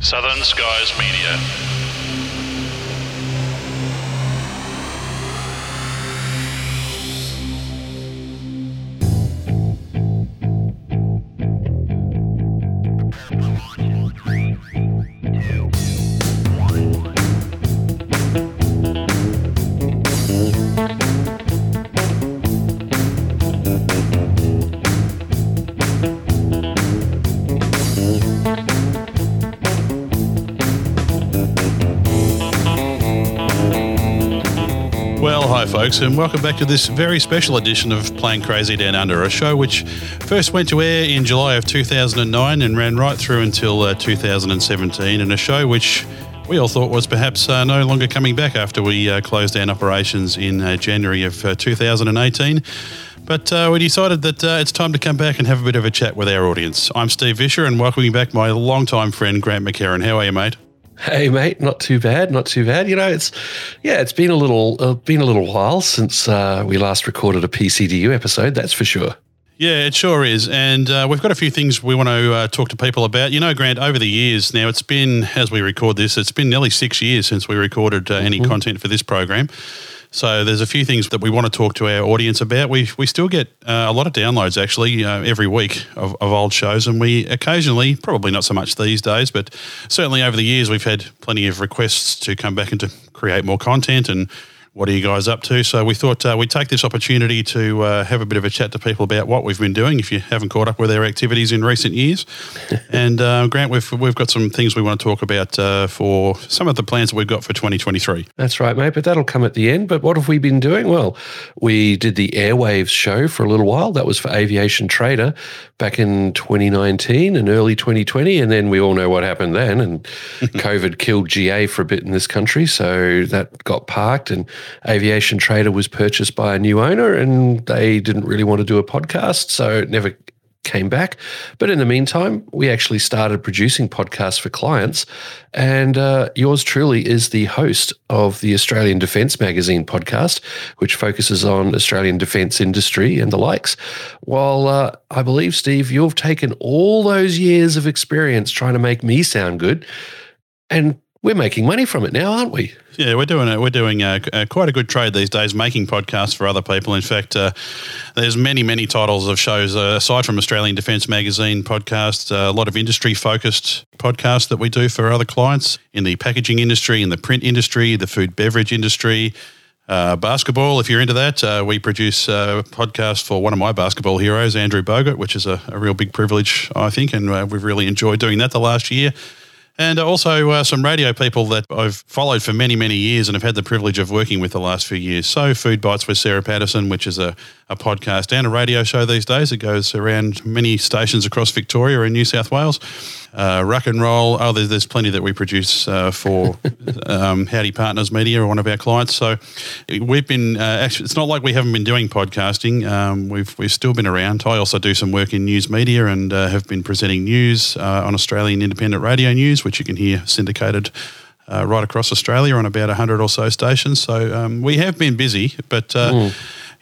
Southern Skies Media. Folks, and welcome back to this very special edition of Plane Crazy Down Under, a show which first went to air in July of 2009 and ran right through until uh, 2017, and a show which we all thought was perhaps uh, no longer coming back after we uh, closed down operations in uh, January of uh, 2018. But uh, we decided that uh, it's time to come back and have a bit of a chat with our audience. I'm Steve Vischer, and welcoming back my longtime friend Grant McHerron. How are you, mate? Hey mate, not too bad, not too bad. You know, it's yeah, it's been a little uh, been a little while since uh, we last recorded a PCDU episode. That's for sure. Yeah, it sure is. And uh, we've got a few things we want to uh, talk to people about. You know, Grant, over the years now, it's been, as we record this, it's been nearly six years since we recorded uh, any Mm-hmm. content for this program. So there's a few things that we want to talk to our audience about. We, we still get uh, a lot of downloads actually uh, every week of, of old shows, and we occasionally, probably not so much these days, but certainly over the years, we've had plenty of requests to come back and to create more content and what are you guys up to? So we thought uh, we'd take this opportunity to uh, have a bit of a chat to people about what we've been doing. If you haven't caught up with our activities in recent years, and uh, Grant, we've we've got some things we want to talk about uh, for some of the plans that we've got for 2023. That's right, mate. But that'll come at the end. But what have we been doing? Well, we did the Airwaves show for a little while. That was for Aviation Trader back in 2019 and early 2020, and then we all know what happened then. And COVID killed GA for a bit in this country, so that got parked. And Aviation Trader was purchased by a new owner, and they didn't really want to do a podcast, so it never came back. But in the meantime, we actually started producing podcasts for clients. And uh, yours truly is the host of the Australian Defence Magazine podcast, which focuses on Australian defence industry and the likes. While uh, I believe, Steve, you've taken all those years of experience trying to make me sound good, and we're making money from it now, aren't we? Yeah, we're doing it. We're doing uh, uh, quite a good trade these days, making podcasts for other people. In fact, uh, there's many, many titles of shows uh, aside from Australian Defence Magazine podcast. Uh, a lot of industry-focused podcasts that we do for other clients in the packaging industry, in the print industry, the food beverage industry. Uh, basketball, if you're into that, uh, we produce a podcast for one of my basketball heroes, Andrew Bogut, which is a, a real big privilege, I think, and uh, we've really enjoyed doing that the last year. And also uh, some radio people that I've followed for many, many years and have had the privilege of working with the last few years. So, Food Bites with Sarah Patterson, which is a, a podcast and a radio show these days. It goes around many stations across Victoria and New South Wales. Uh, rock and roll. Oh, there's, there's plenty that we produce uh, for um, Howdy Partners Media, one of our clients. So we've been uh, actually. It's not like we haven't been doing podcasting. Um, we've we've still been around. I also do some work in news media and uh, have been presenting news uh, on Australian Independent Radio News, which you can hear syndicated. Uh, right across Australia on about 100 or so stations. So um, we have been busy, but uh,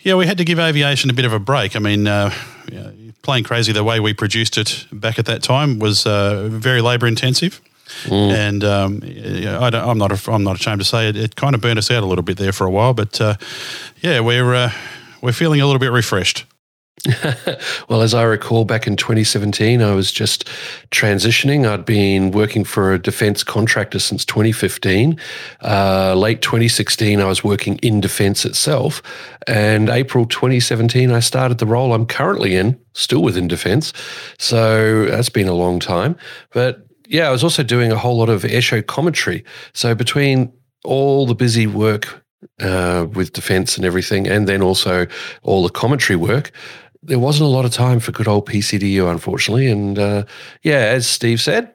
yeah, we had to give aviation a bit of a break. I mean, uh, yeah, plane crazy the way we produced it back at that time was uh, very labour intensive. And um, yeah, I don't, I'm not I'm not ashamed to say it. It kind of burned us out a little bit there for a while, but uh, yeah, we're uh, we're feeling a little bit refreshed. well, as I recall, back in 2017, I was just transitioning. I'd been working for a defense contractor since 2015. Uh, late 2016, I was working in defense itself. And April 2017, I started the role I'm currently in, still within defense. So that's been a long time. But yeah, I was also doing a whole lot of airshow commentary. So between all the busy work uh, with defense and everything, and then also all the commentary work, there wasn't a lot of time for good old PCDU, unfortunately. And uh, yeah, as Steve said,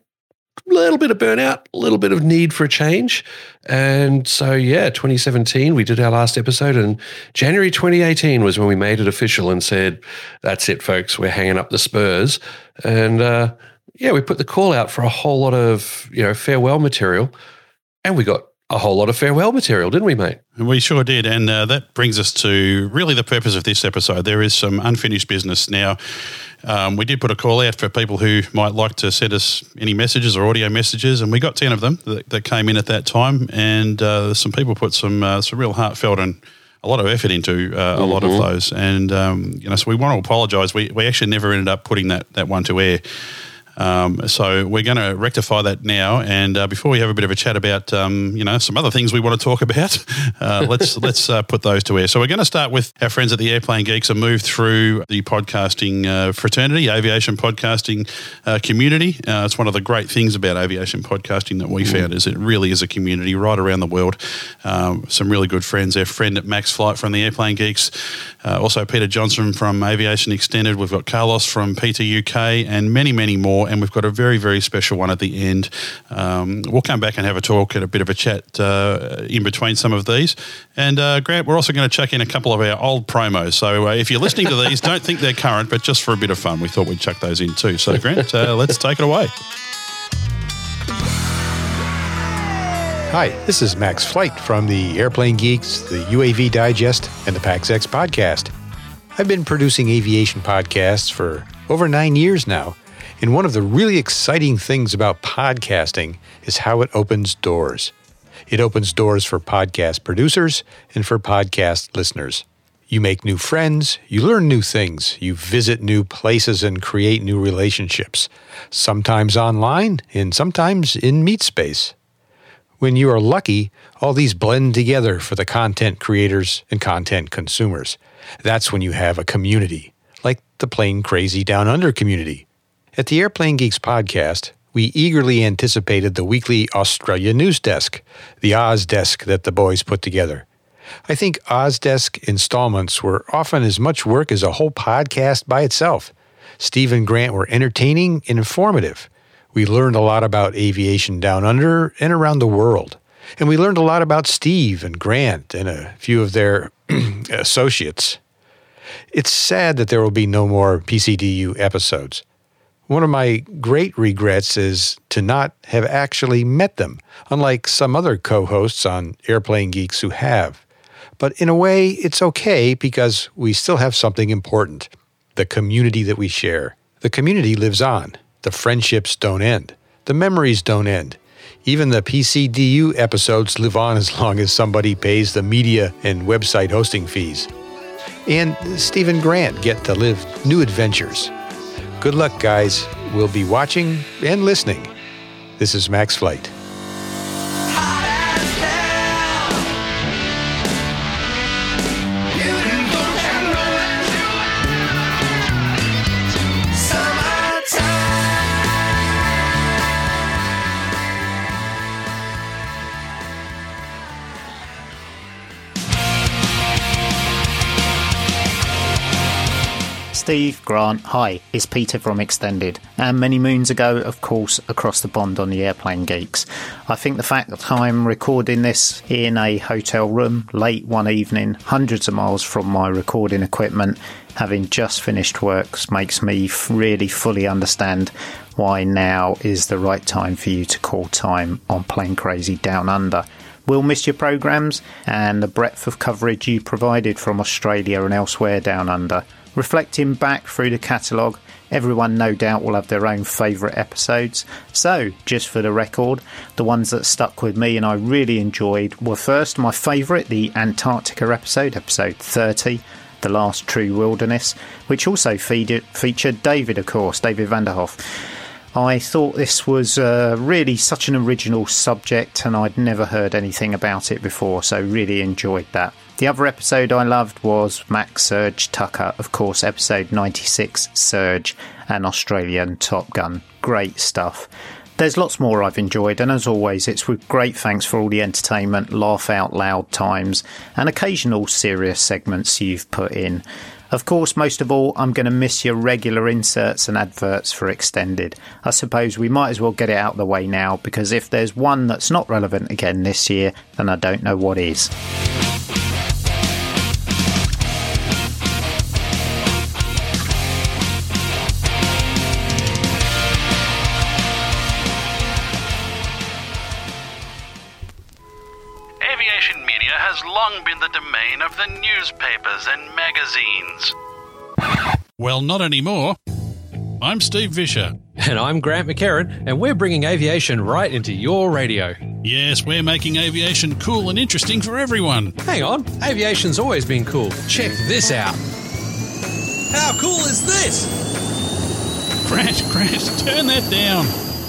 a little bit of burnout, a little bit of need for a change. And so, yeah, 2017, we did our last episode. And January 2018 was when we made it official and said, that's it, folks, we're hanging up the Spurs. And uh, yeah, we put the call out for a whole lot of, you know, farewell material. And we got a whole lot of farewell material, didn't we, mate? We sure did. And uh, that brings us to really the purpose of this episode. There is some unfinished business. Now, um, we did put a call out for people who might like to send us any messages or audio messages, and we got 10 of them that, that came in at that time. And uh, some people put some, uh, some real heartfelt and a lot of effort into uh, a lot of mm-hmm. those. And, um, you know, so we want to apologise. We, we actually never ended up putting that, that one to air. Um, so we're going to rectify that now. And uh, before we have a bit of a chat about, um, you know, some other things we want to talk about, uh, let's let's uh, put those to air. So we're going to start with our friends at the Airplane Geeks and move through the podcasting uh, fraternity, aviation podcasting uh, community. Uh, it's one of the great things about aviation podcasting that we mm. found is it really is a community right around the world. Um, some really good friends. Our friend at Max Flight from the Airplane Geeks, also Peter Johnson from Aviation Xtended. We've got Carlos from PT UK and many many more, and we've got a very, very special one at the end. Um, we'll come back and have a talk and a bit of a chat uh, in between some of these. And uh, Grant, we're also going to chuck in a couple of our old promos. So uh, if you're listening to these, don't think they're current, but just for a bit of fun, we thought we'd chuck those in too. So, Grant, uh, let's take it away. Hi, this is Max Flight from the Airplane Geeks, the UAV Digest, and the PaxEx podcast. I've been producing aviation podcasts for over nine years now, and one of the really exciting things about podcasting is how it opens doors. It opens doors for podcast producers and for podcast listeners. You make new friends, you learn new things, you visit new places and create new relationships, sometimes online and sometimes in meet space. When you are lucky, all these blend together for the content creators and content consumers. That's when you have a community, like the Plane Crazy Down Under community at the Airplane Geeks podcast, we eagerly anticipated the weekly Australia news desk, the Oz desk that the boys put together. I think Oz desk installments were often as much work as a whole podcast by itself. Steve and Grant were entertaining and informative. We learned a lot about aviation down under and around the world. And we learned a lot about Steve and Grant and a few of their associates. It's sad that there will be no more PCDU episodes. One of my great regrets is to not have actually met them, unlike some other co hosts on Airplane Geeks who have. But in a way, it's okay because we still have something important the community that we share. The community lives on. The friendships don't end. The memories don't end. Even the PCDU episodes live on as long as somebody pays the media and website hosting fees. And Stephen Grant get to live new adventures Good luck, guys. We'll be watching and listening. This is Max Flight. Steve, Grant, hi, it's Peter from Xtended. And many moons ago, of course, across the pond on the Airplane Geeks. I think the fact that I'm recording this in a hotel room late one evening, hundreds of miles from my recording equipment, having just finished works, makes me really fully understand why now is the right time for you to call time on Plane Crazy Down Under. We'll miss your programs and the breadth of coverage you provided from Australia and elsewhere down under. Reflecting back through the catalogue, everyone no doubt will have their own favourite episodes. So, just for the record, the ones that stuck with me and I really enjoyed were first my favourite, the Antarctica episode, episode 30, The Last True Wilderness, which also featured David, of course, David Vanderhoof. I thought this was uh, really such an original subject, and I'd never heard anything about it before, so really enjoyed that. The other episode I loved was Max Surge Tucker, of course, episode 96 Surge and Australian Top Gun. Great stuff. There's lots more I've enjoyed, and as always, it's with great thanks for all the entertainment, laugh out loud times, and occasional serious segments you've put in. Of course, most of all, I'm going to miss your regular inserts and adverts for Xtended. I suppose we might as well get it out of the way now because if there's one that's not relevant again this year, then I don't know what is. Long been the domain of the newspapers and magazines. Well, not anymore. I'm Steve Vischer. And I'm Grant McHerron, and we're bringing aviation right into your radio. Yes, we're making aviation cool and interesting for everyone. Hang on, aviation's always been cool. Check this out. How cool is this? Grant, Grant, turn that down.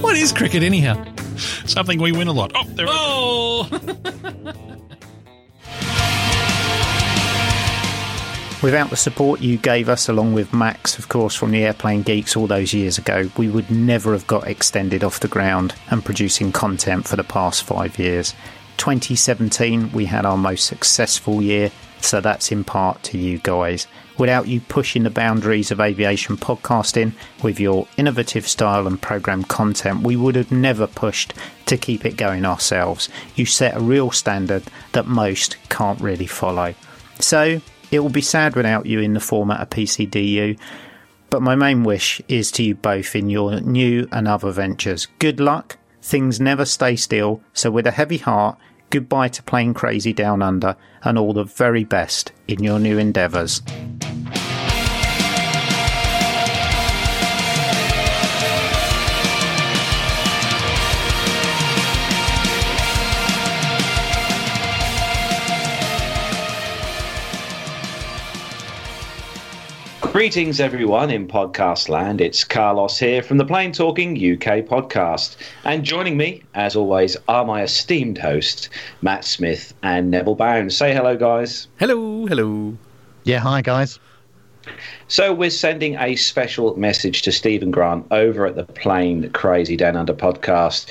What is cricket, anyhow? Something we win a lot. Oh, there Oh! Without the support you gave us, along with Max, of course, from the Airplane Geeks all those years ago, we would never have got Xtended off the ground and producing content for the past five years. 2017, we had our most successful year, so that's in part to you guys. Without you pushing the boundaries of aviation podcasting with your innovative style and program content, we would have never pushed to keep it going ourselves. You set a real standard that most can't really follow. So, it will be sad without you in the format of PCDU, but my main wish is to you both in your new and other ventures. Good luck. Things never stay still, so with a heavy heart, goodbye to Plane Crazy Down Under and all the very best in your new endeavours. Greetings, everyone in podcast land. It's Carlos here from the Plane Talking UK podcast. And joining me, as always, are my esteemed hosts, Matt Smith and Neville Bounds. Say hello, guys. Hello, hello. Yeah, hi guys. So, we're sending a special message to Stephen Grant over at the Plane Crazy Down Under podcast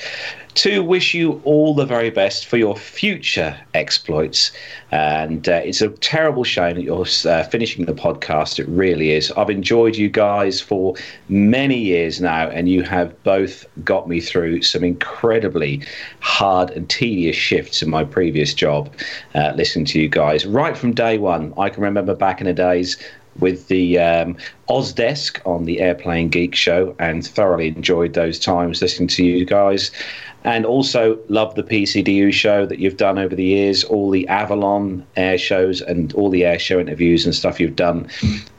to wish you all the very best for your future exploits. And uh, it's a terrible shame that you're uh, finishing the podcast. It really is. I've enjoyed you guys for many years now, and you have both got me through some incredibly hard and tedious shifts in my previous job uh, listening to you guys. Right from day one, I can remember back in the days with the um, Ozdesk on the Airplane Geek show and thoroughly enjoyed those times listening to you guys. And also love the PCDU show that you've done over the years, all the Avalon air shows and all the air show interviews and stuff you've done.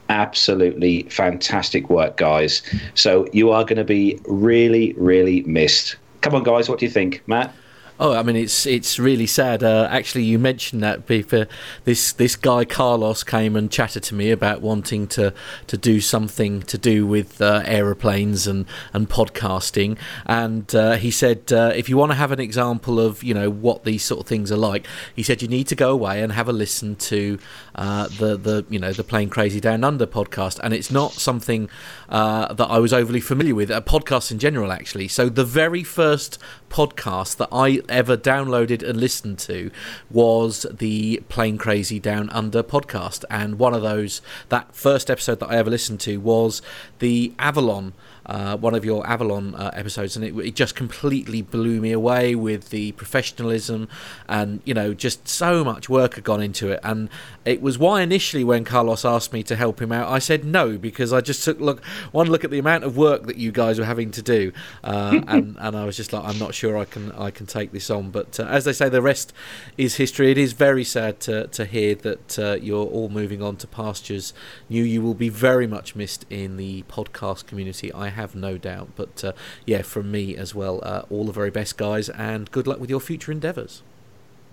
Absolutely fantastic work, guys. So you are going to be really, really missed. Come on, guys, what do you think, Matt? Oh, I mean, it's it's really sad. Uh, actually, you mentioned that Beeper, this this guy Carlos came and chatted to me about wanting to to do something to do with uh, aeroplanes and and podcasting, and uh, he said uh, if you want to have an example of you know what these sort of things are like, he said you need to go away and have a listen to uh, the the you know the Plane Crazy Down Under podcast, and it's not something uh, that I was overly familiar with. Uh, podcasts in general, actually. So the very first podcast that I ever downloaded and listened to was the Plane Crazy Down Under podcast, and one of those that first episode that I ever listened to was the Avalon. Uh, one of your Avalon uh, episodes, and it, it just completely blew me away with the professionalism and you know just so much work had gone into it. And it was why initially when Carlos asked me to help him out, I said no because I just took look one look at the amount of work that you guys were having to do, uh, and and I was just like I'm not sure I can I can take this on. But uh, as they say, the rest is history. It is very sad to to hear that uh, you're all moving on to pastures new. You will be very much missed in the podcast community. I have no doubt. But uh, yeah, from me as well, uh, all the very best, guys, and good luck with your future endeavours.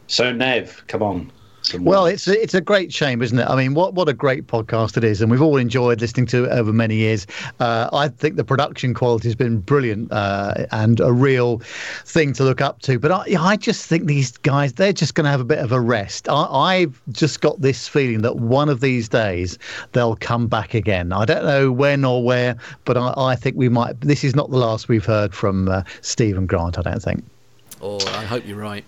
So, Nev, come on. Some Well, it's a, it's a great shame, isn't it? I mean, what what a great podcast it is, and we've all enjoyed listening to it over many years. Uh, I think the production quality has been brilliant uh, and a real thing to look up to. But I, I just think these guys, they're just going to have a bit of a rest. I, I've just got this feeling that one of these days they'll come back again. I don't know when or where, but I, I think we might. This is not the last we've heard from uh, Stephen Grant. I don't think. Or I hope you're right.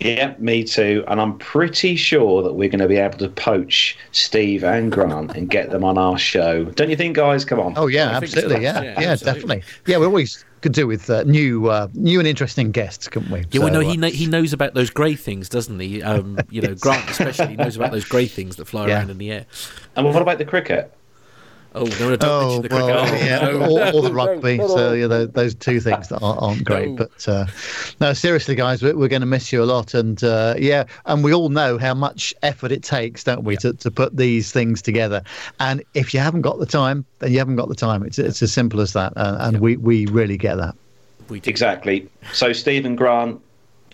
Yeah, me too. And I'm pretty sure that we're going to be able to poach Steve and Grant and get them on our show. Don't you think, guys? Come on. Oh yeah, absolutely. Yeah, yeah, yeah definitely. Yeah, we always could do with uh, new, uh, new and interesting guests, couldn't we? Yeah, well, no, he uh, he knows about those grey things, doesn't he? Um, you know, Grant especially knows about those grey things that fly yeah. around in the air. And what about the cricket? Oh no! Don't oh, the well, oh, yeah, or, or, the rugby. So yeah, those two things that aren't, aren't great. No. But uh, no, seriously, guys, we're, we're going to miss you a lot. And uh, yeah, and we all know how much effort it takes, don't we, yeah. to, to put these things together. And if you haven't got the time, then you haven't got the time. It's it's as simple as that. Uh, and yeah. we we really get that. Exactly. So Stephen Grant,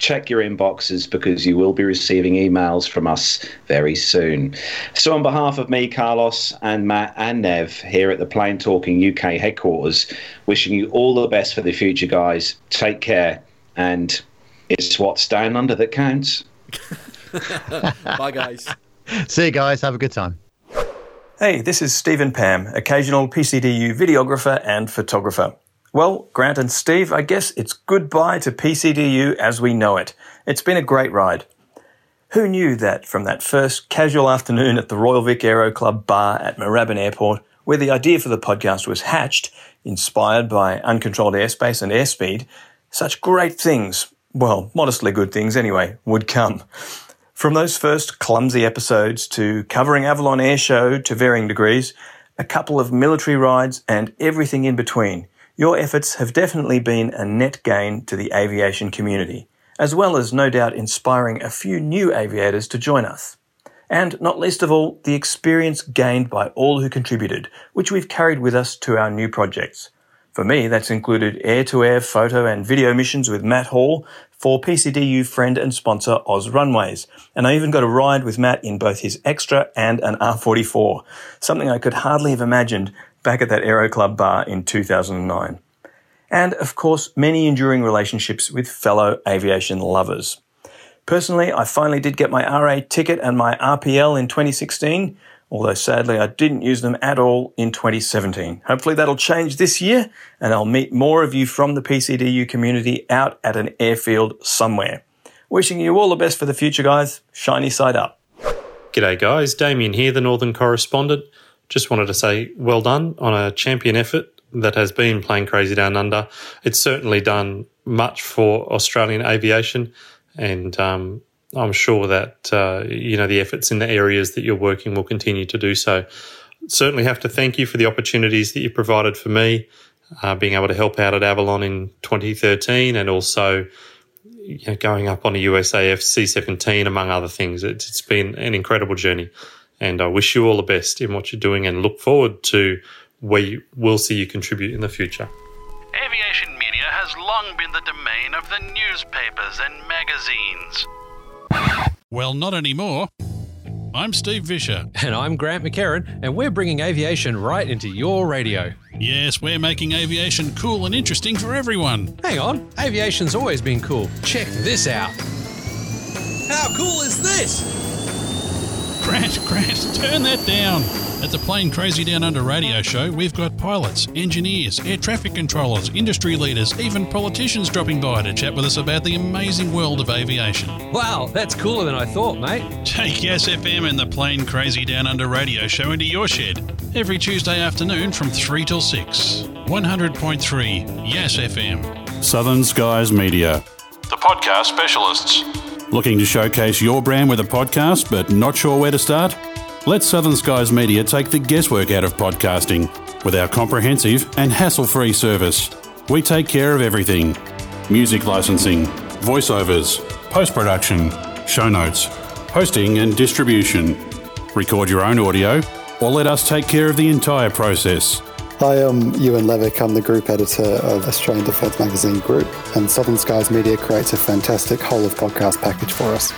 check your inboxes because you will be receiving emails from us very soon. So, on behalf of me, Carlos, and Matt, and Nev here at the Plane Talking UK headquarters, wishing you all the best for the future, guys. Take care, and it's what's down under that counts. Bye, guys. See you guys. Have a good time. Hey, this is Stephen Pam, occasional PCDU videographer and photographer. Well, Grant and Steve, I guess it's goodbye to PCDU as we know it. It's been a great ride. Who knew that from that first casual afternoon at the Royal Vic Aero Club bar at Moorabbin Airport, where the idea for the podcast was hatched, inspired by uncontrolled airspace and airspeed, such great things, well, modestly good things anyway, would come. From those first clumsy episodes to covering Avalon Air Show to varying degrees, a couple of military rides and everything in between. Your efforts have definitely been a net gain to the aviation community, as well as no doubt inspiring a few new aviators to join us. And not least of all, the experience gained by all who contributed, which we've carried with us to our new projects. For me, that's included air-to-air photo and video missions with Matt Hall for PCDU friend and sponsor Oz Runways. And I even got a ride with Matt in both his Extra and an R44, something I could hardly have imagined back at that Aero Club bar in 2009. And of course, many enduring relationships with fellow aviation lovers. Personally, I finally did get my RA ticket and my RPL in 2016, although sadly I didn't use them at all in 2017. Hopefully that'll change this year and I'll meet more of you from the PCDU community out at an airfield somewhere. Wishing you all the best for the future, guys. Shiny side up. G'day, guys. Damien here, the Northern correspondent. Just wanted to say well done on a champion effort that has been Plane Crazy Down Under. It's certainly done much for Australian aviation, and um, I'm sure that uh, you know the efforts in the areas that you're working will continue to do so. Certainly have to thank you for the opportunities that you provided for me, uh, being able to help out at Avalon in 2013, and also you know, going up on a USAF C-17, among other things. It's, it's been an incredible journey. And I wish you all the best in what you're doing and look forward to where you will see you contribute in the future. Aviation media has long been the domain of the newspapers and magazines. Well, not anymore. I'm Steve Vischer. And I'm Grant McHerron, and we're bringing aviation right into your radio. Yes, we're making aviation cool and interesting for everyone. Hang on, aviation's always been cool. Check this out. How cool is this? Grant, Grant, turn that down. At the Plane Crazy Down Under radio show, we've got pilots, engineers, air traffic controllers, industry leaders, even politicians dropping by to chat with us about the amazing world of aviation. Wow, that's cooler than I thought, mate. Take Yes FM and the Plane Crazy Down Under radio show into your shed every Tuesday afternoon from 3 till 6. 100.3 Yes FM. Southern Skies Media. The podcast specialists. Looking to showcase your brand with a podcast but not sure where to start? Let Southern Skies Media take the guesswork out of podcasting with our comprehensive and hassle free service. We take care of everything music licensing, voiceovers, post production, show notes, hosting and distribution. Record your own audio or let us take care of the entire process. Hi, I'm Ewen Levick. I'm the group editor of Australian Defence Magazine Group, and Southern Skies Media creates a fantastic whole of podcast package for us.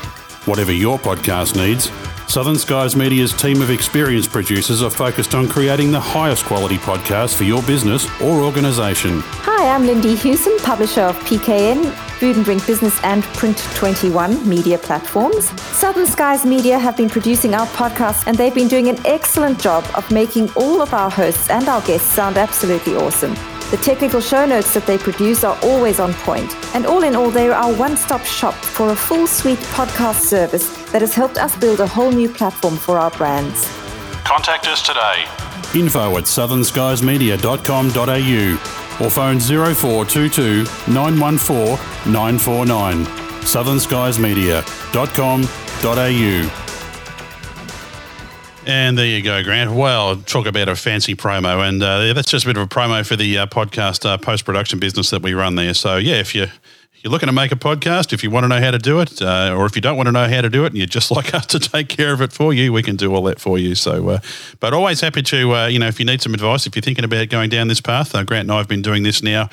Whatever your podcast needs, Southern Skies Media's team of experienced producers are focused on creating the highest quality podcast for your business or organisation. Hi, I'm Lindy Hughson, publisher of PKN, Food and Drink Business and Print 21 media platforms. Southern Skies Media have been producing our podcast and they've been doing an excellent job of making all of our hosts and our guests sound absolutely awesome. The technical show notes that they produce are always on point, and all in all, they are our one stop shop for a full suite podcast service that has helped us build a whole new platform for our brands. Contact us today. Info at southernskiesmedia.com.au or phone 0422 914 949. southernskiesmedia.com.au. And there you go, Grant. Well, talk about a fancy promo, and uh, that's just a bit of a promo for the uh, podcast uh, post production business that we run there. So yeah, if you you're looking to make a podcast, if you want to know how to do it, uh, or if you don't want to know how to do it, and you'd just like us to take care of it for you, we can do all that for you. So, uh, but always happy to, uh, you know, if you need some advice, if you're thinking about going down this path, Grant and I have been doing this now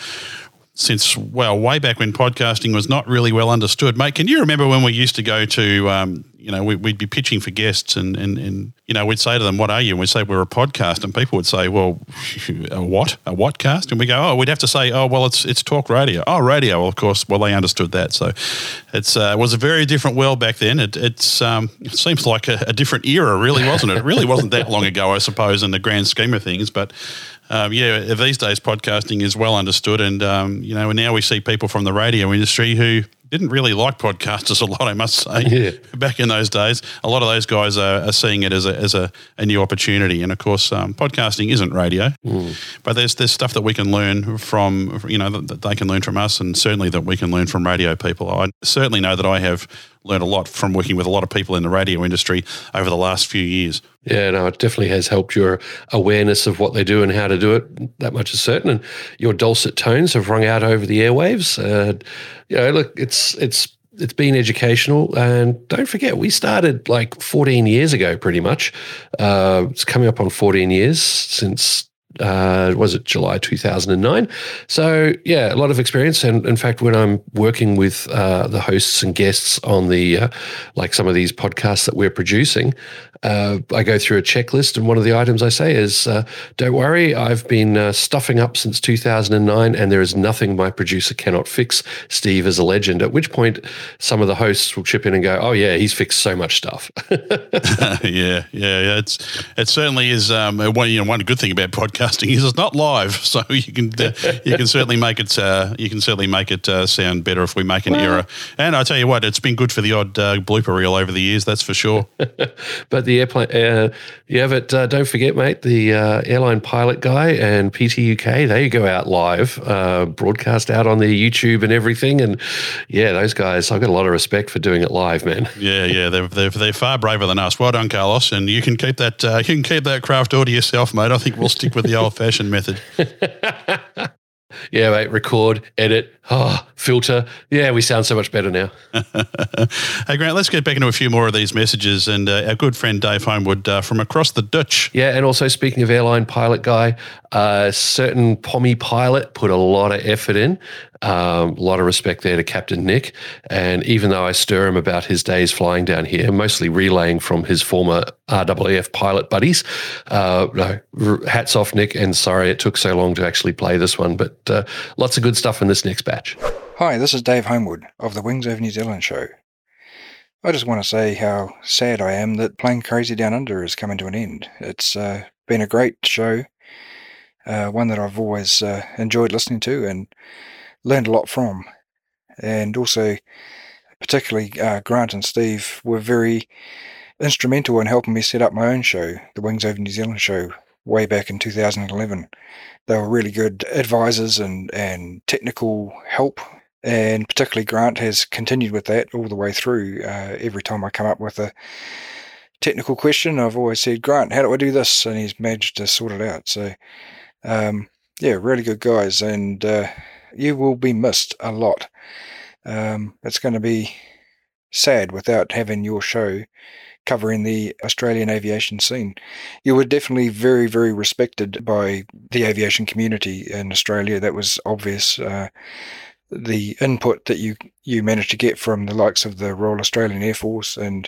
since well way back when podcasting was not really well understood. Mate can you remember when we used to go to um, you know we, would be pitching for guests and, and, and you know we'd say to them what are you? And we'd say we're a podcast. And people would say well a what? A what cast and we go oh we'd have to say oh well it's it's talk radio. Oh radio well, of course. Well they understood that. So it's uh, it was a very different world back then. It, it's um, it seems like a, a different era really wasn't it? It really wasn't that long ago I suppose in the grand scheme of things. But um, yeah, these days podcasting is well understood, and um, you know, now we see people from the radio industry who didn't really like podcasters a lot, I must say. Yeah. Back in those days, a lot of those guys are, are seeing it as a, as a, a new opportunity. And of course, um, podcasting isn't radio, mm. but there's there's stuff that we can learn from, you know, that, that they can learn from us, and certainly that we can learn from radio people. I certainly know that I have learned a lot from working with a lot of people in the radio industry over the last few years. Yeah, no, it definitely has helped your awareness of what they do and how to do it. That much is certain. And your dulcet tones have rung out over the airwaves. Uh, you know, look, it's it's it's been educational, and don't forget, we started like 14 years ago, pretty much. Uh, it's coming up on 14 years since uh, was it July 2009? So yeah, a lot of experience. And in fact, when I'm working with uh, the hosts and guests on the uh, like some of these podcasts that we're producing, uh, I go through a checklist, and one of the items I say is, uh, "Don't worry, I've been uh, stuffing up since 2009, and there is nothing my producer cannot fix. Steve is a legend." At which point, some of the hosts will chip in and go, "Oh yeah, he's fixed so much stuff." yeah, yeah, yeah. It's it certainly is. Um, one you know, one good thing about podcasting is it's not live, so you can uh, you can certainly make it uh, you can certainly make it uh, sound better if we make an well, error. And I tell you what, it's been good for the odd blooper reel over the years, that's for sure. but the airplane. Uh, yeah, but uh, don't forget, mate, the uh, airline pilot guy and PT UK, they go out live, uh, broadcast out on their YouTube and everything. And yeah, those guys, I've got a lot of respect for doing it live, man. Yeah, yeah, they're, they're, they're far braver than us. Well done, Carlos. And you can keep that uh, you can keep that craft all to yourself, mate. I think we'll stick with the old fashioned method. Yeah, mate, record, edit, oh, filter. Yeah, we sound so much better now. hey, Grant, let's get back into a few more of these messages. And uh, our good friend Dave Homewood uh, from across the Dutch. Yeah, and also speaking of airline pilot guy, a uh, certain Pommy pilot put a lot of effort in. Um, a lot of respect there to Captain Nick. And even though I stir him about his days flying down here, mostly relaying from his former RAAF pilot buddies, uh, no, hats off, Nick. And sorry it took so long to actually play this one, but uh, lots of good stuff in this next batch. Hi, this is Dave Homewood of the Wings Over New Zealand show. I just want to say how sad I am that Plane Crazy Down Under is coming to an end. It's uh, been a great show, uh, one that I've always uh, enjoyed listening to and learned a lot from. And also, particularly uh, Grant and Steve were very instrumental in helping me set up my own show, the Wings Over New Zealand show, way back in 2011. They were really good advisors and, and technical help. And particularly Grant has continued with that all the way through. Uh, every time I come up with a technical question, I've always said, Grant, how do I do this? And he's managed to sort it out. So, um, yeah, really good guys. And uh, you will be missed a lot. Um, it's going to be sad without having your show covering the Australian aviation scene. You were definitely very, very respected by the aviation community in Australia. That was obvious. Uh, the input that you you managed to get from the likes of the Royal Australian Air Force and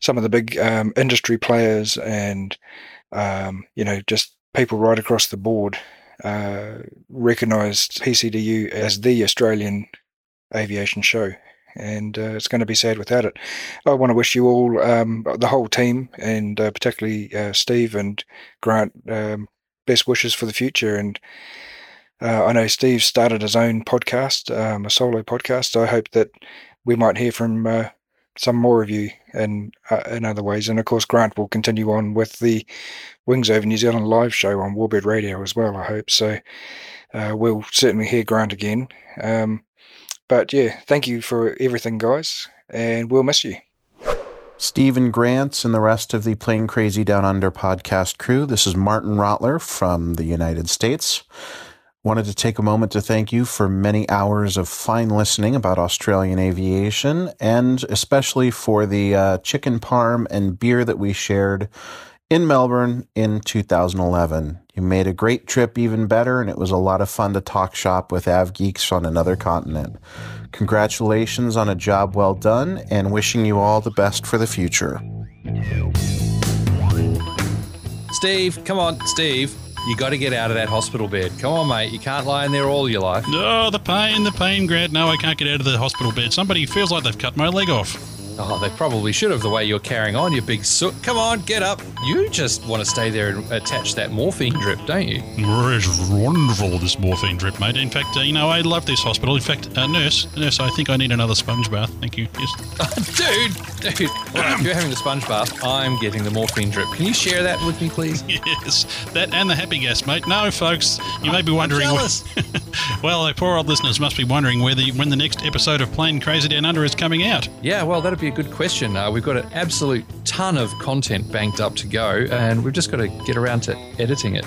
some of the big um, industry players and um, you know just people right across the board uh, recognised PCDU as the Australian aviation show, and uh, it's going to be sad without it. I want to wish you all, um, the whole team, and uh, particularly uh, Steve and Grant, um, best wishes for the future. And Uh, I know Steve started his own podcast, um, a solo podcast. So I hope that we might hear from uh, some more of you in uh, in other ways. And of course, Grant will continue on with the Wings Over New Zealand live show on Warbird Radio as well. I hope so. Uh, we'll certainly hear Grant again. Um, but yeah, thank you for everything, guys, and we'll miss you. Stephen Grant and the rest of the Plane Crazy Down Under podcast crew. This is Martin Rottler from the United States. Wanted to take a moment to thank you for many hours of fine listening about Australian aviation and especially for the uh, chicken parm and beer that we shared in Melbourne in 2011. You made a great trip even better, and it was a lot of fun to talk shop with Av Geeks on another continent. Congratulations on a job well done, and wishing you all the best for the future. Steve, come on, Steve. You got to get out of that hospital bed. Come on, mate. You can't lie in there all your life. Oh, the pain, the pain, Grant. No, I can't get out of the hospital bed. Somebody feels like they've cut my leg off. Oh, they probably should have the way you're carrying on, you big soot. Come on, get up. You just want to stay there and attach that morphine drip, don't you? It's wonderful, this morphine drip, mate. In fact, uh, you know, I love this hospital. In fact, uh, nurse, nurse, I think I need another sponge bath. Thank you. Yes. dude, dude. Well, if you're having the sponge bath, I'm getting the morphine drip. Can you share that with me, please? Yes, that and the happy gas, mate. No, folks, you may be wondering. I'm well, our poor old listeners must be wondering where the, when the next episode of Plane Crazy Down Under is coming out. Yeah, well, that'd be a good question. Uh, we've got an absolute ton of content banked up to go, and we've just got to get around to editing it.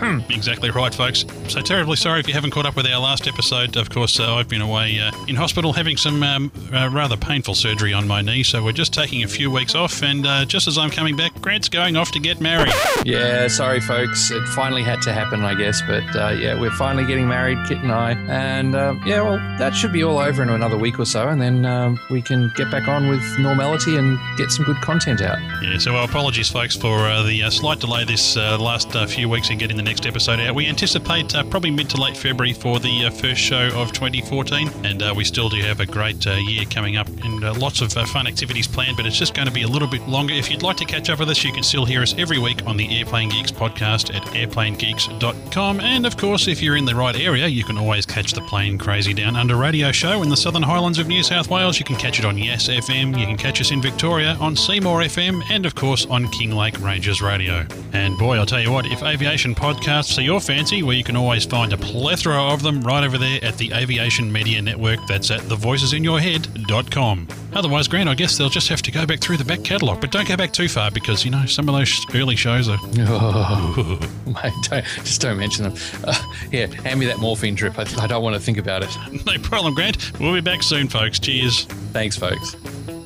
exactly right, folks. So terribly sorry if you haven't caught up with our last episode. Of course, uh, I've been away uh, in hospital having some um, uh, rather painful surgery on my knee, so we're just taking a few weeks off. And uh, just as I'm coming back, Grant's going off to get married. Yeah, sorry, folks. It finally had to happen, I guess. But uh, yeah, we're finally getting married, Kit and I. And uh, yeah, well, that should be all over in another week or so. And then um, we can get back on with normality and get some good content out. Yeah, so our apologies, folks, for uh, the uh, slight delay this uh, last uh, few weeks in getting the next episode out. We anticipate uh, probably mid to late February for the uh, first show of 2014, and we still do have a great year coming up and lots of fun activities planned, but it's just going to be a little bit longer. If you'd like to catch up with us, you can still hear us every week on the Airplane Geeks podcast at airplanegeeks.com. And of course, if you're in the right area, you can always catch the Plane Crazy Down Under radio show in the Southern Highlands of New South Wales. You can catch it on Yes FM, you can catch us in Victoria on Seymour FM, and of course on Kinglake Ranges Radio. And boy, I'll tell you what, if aviation podcasts are your fancy, well, you can always find a plethora of them right over there at the Aviation Media Network. That's at thevoicesinyourhead.com. Otherwise, Grant, I guess they'll just have to go back through the back catalogue. But don't go back too far because, you know, some of those early shows are. Oh, mate, don't, just don't mention them. Uh, yeah, hand me that morphine drip. I, I don't want to think about it. No problem, Grant. We'll be back soon, folks. Cheers. Thanks, folks.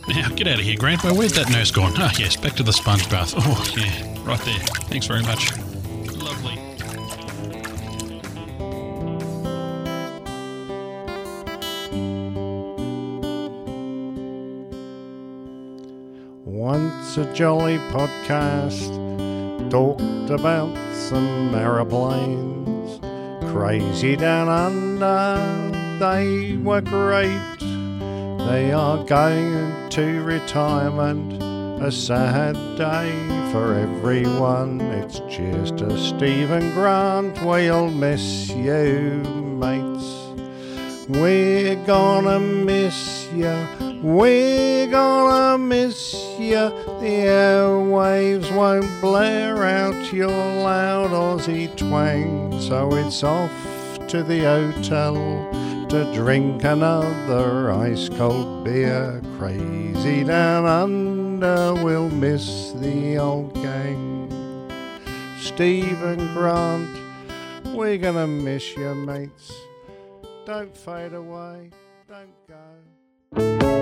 Now, get out of here, Grant. Where's that nurse gone? Ah, yes, back to the sponge bath. Oh, yeah, right there. Thanks very much. Lovely. Once a jolly podcast talked about some aeroplanes. Crazy down under, they were great. They are going to retirement, a sad day for everyone. It's cheers to Stephen Grant, we'll miss you, mates. We're gonna miss ya, we're gonna miss ya. The airwaves won't blare out your loud Aussie twang, so it's off to the hotel to drink another ice cold beer. Crazy down under, we'll miss the old gang. Stephen Grant, we're gonna miss you, mates. Don't fade away, don't go.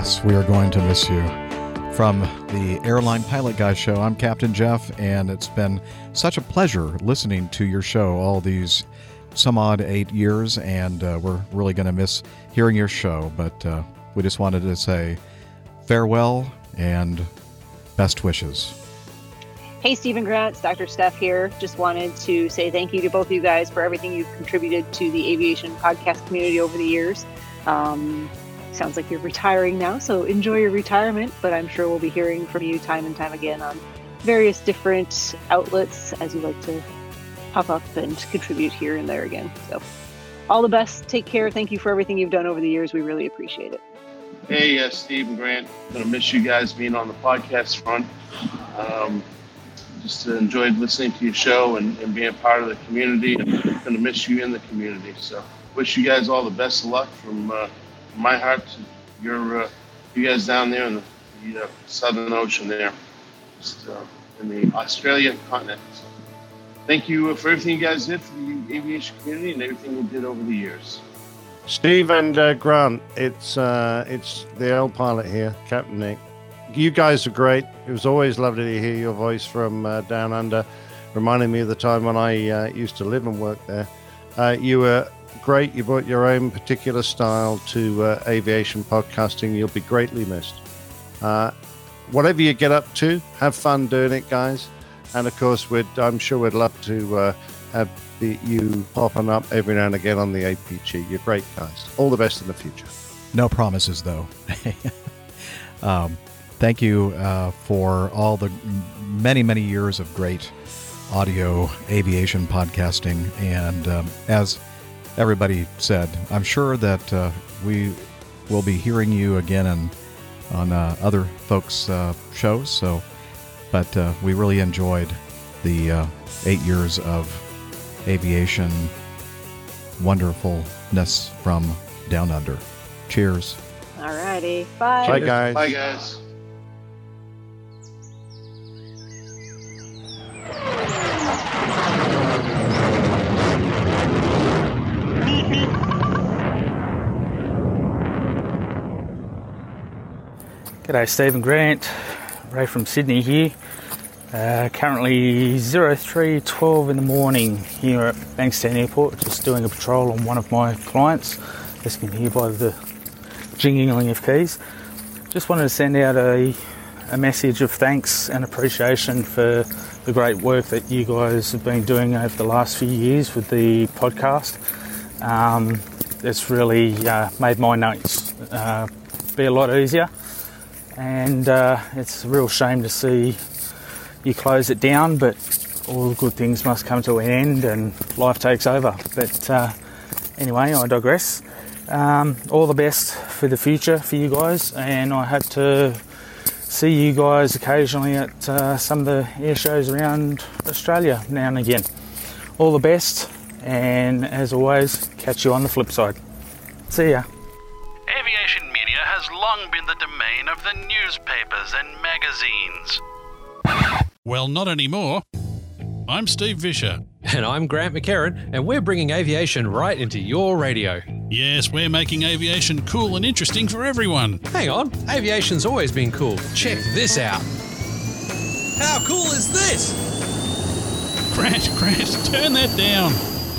Yes, we are going to miss you. From the Airline Pilot Guy Show, I'm Captain Jeff, and it's been such a pleasure listening to your show all these some odd eight years, and uh, we're really going to miss hearing your show. But uh, we just wanted to say farewell and best wishes. Hey, Stephen Grant, Dr. Steph here. Just wanted to say thank you to both of you guys for everything you've contributed to the aviation podcast community over the years. Um, sounds like you're retiring now, so enjoy your retirement. But I'm sure we'll be hearing from you time and time again on various different outlets as you like to pop up and contribute here and there again. So, all the best. Take care. Thank you for everything you've done over the years. We really appreciate it. Hey, uh, Steve and Grant. Gonna miss you guys being on the podcast front. Um, just enjoyed listening to your show and, and being part of the community, and gonna miss you in the community. So, wish you guys all the best of luck from uh, my heart to your uh, you guys down there in the, uh, Southern Ocean there, just uh, in the Australian continent. So, thank you for everything you guys did for the aviation community and everything you did over the years. Steve and uh, Grant, it's uh, it's the L pilot here, Captain Nick. You guys are great. It was always lovely to hear your voice from uh, down under, reminding me of the time when I uh, used to live and work there. Uh, you were great. You brought your own particular style to uh, aviation podcasting. You'll be greatly missed. whatever you get up to, have fun doing it, guys. And of course, we'd, I'm sure we'd love to have the, you popping up every now and again on the APG. You're great guys. All the best in the future. No promises, though. um, thank you uh, for all the many, many years of great audio aviation podcasting. And um, as everybody said, I'm sure that uh, we will be hearing you again and on uh, other folks' uh, shows. So, but uh, we really enjoyed the uh, eight years of aviation wonderfulness from down under. Cheers. Alrighty. Bye. Bye, guys. Bye, guys. G'day, Stephen Grant, Ray from Sydney here. Uh, currently 0312 in the morning here at Bankstown Airport, just doing a patrol on one of my clients, as you can hear by the jingling of keys. Just wanted to send out a, a message of thanks and appreciation for the great work that you guys have been doing over the last few years with the podcast. Um, it's really uh, made my notes uh, be a lot easier, and uh, it's a real shame to see you close it down, but all good things must come to an end and life takes over. But uh, anyway, I digress. Um, all the best for the future for you guys, and I hope to see you guys occasionally at uh, some of the air shows around Australia now and again. All the best, and as always, catch you on the flip side. See ya. Aviation media has long been the domain of the newspapers and magazines. Well, not anymore. I'm Steve Visscher. And I'm Grant McHerron, and we're bringing aviation right into your radio. Yes, we're making aviation cool and interesting for everyone. Hang on, aviation's always been cool. Check this out. How cool is this? Grant, Grant, turn that down.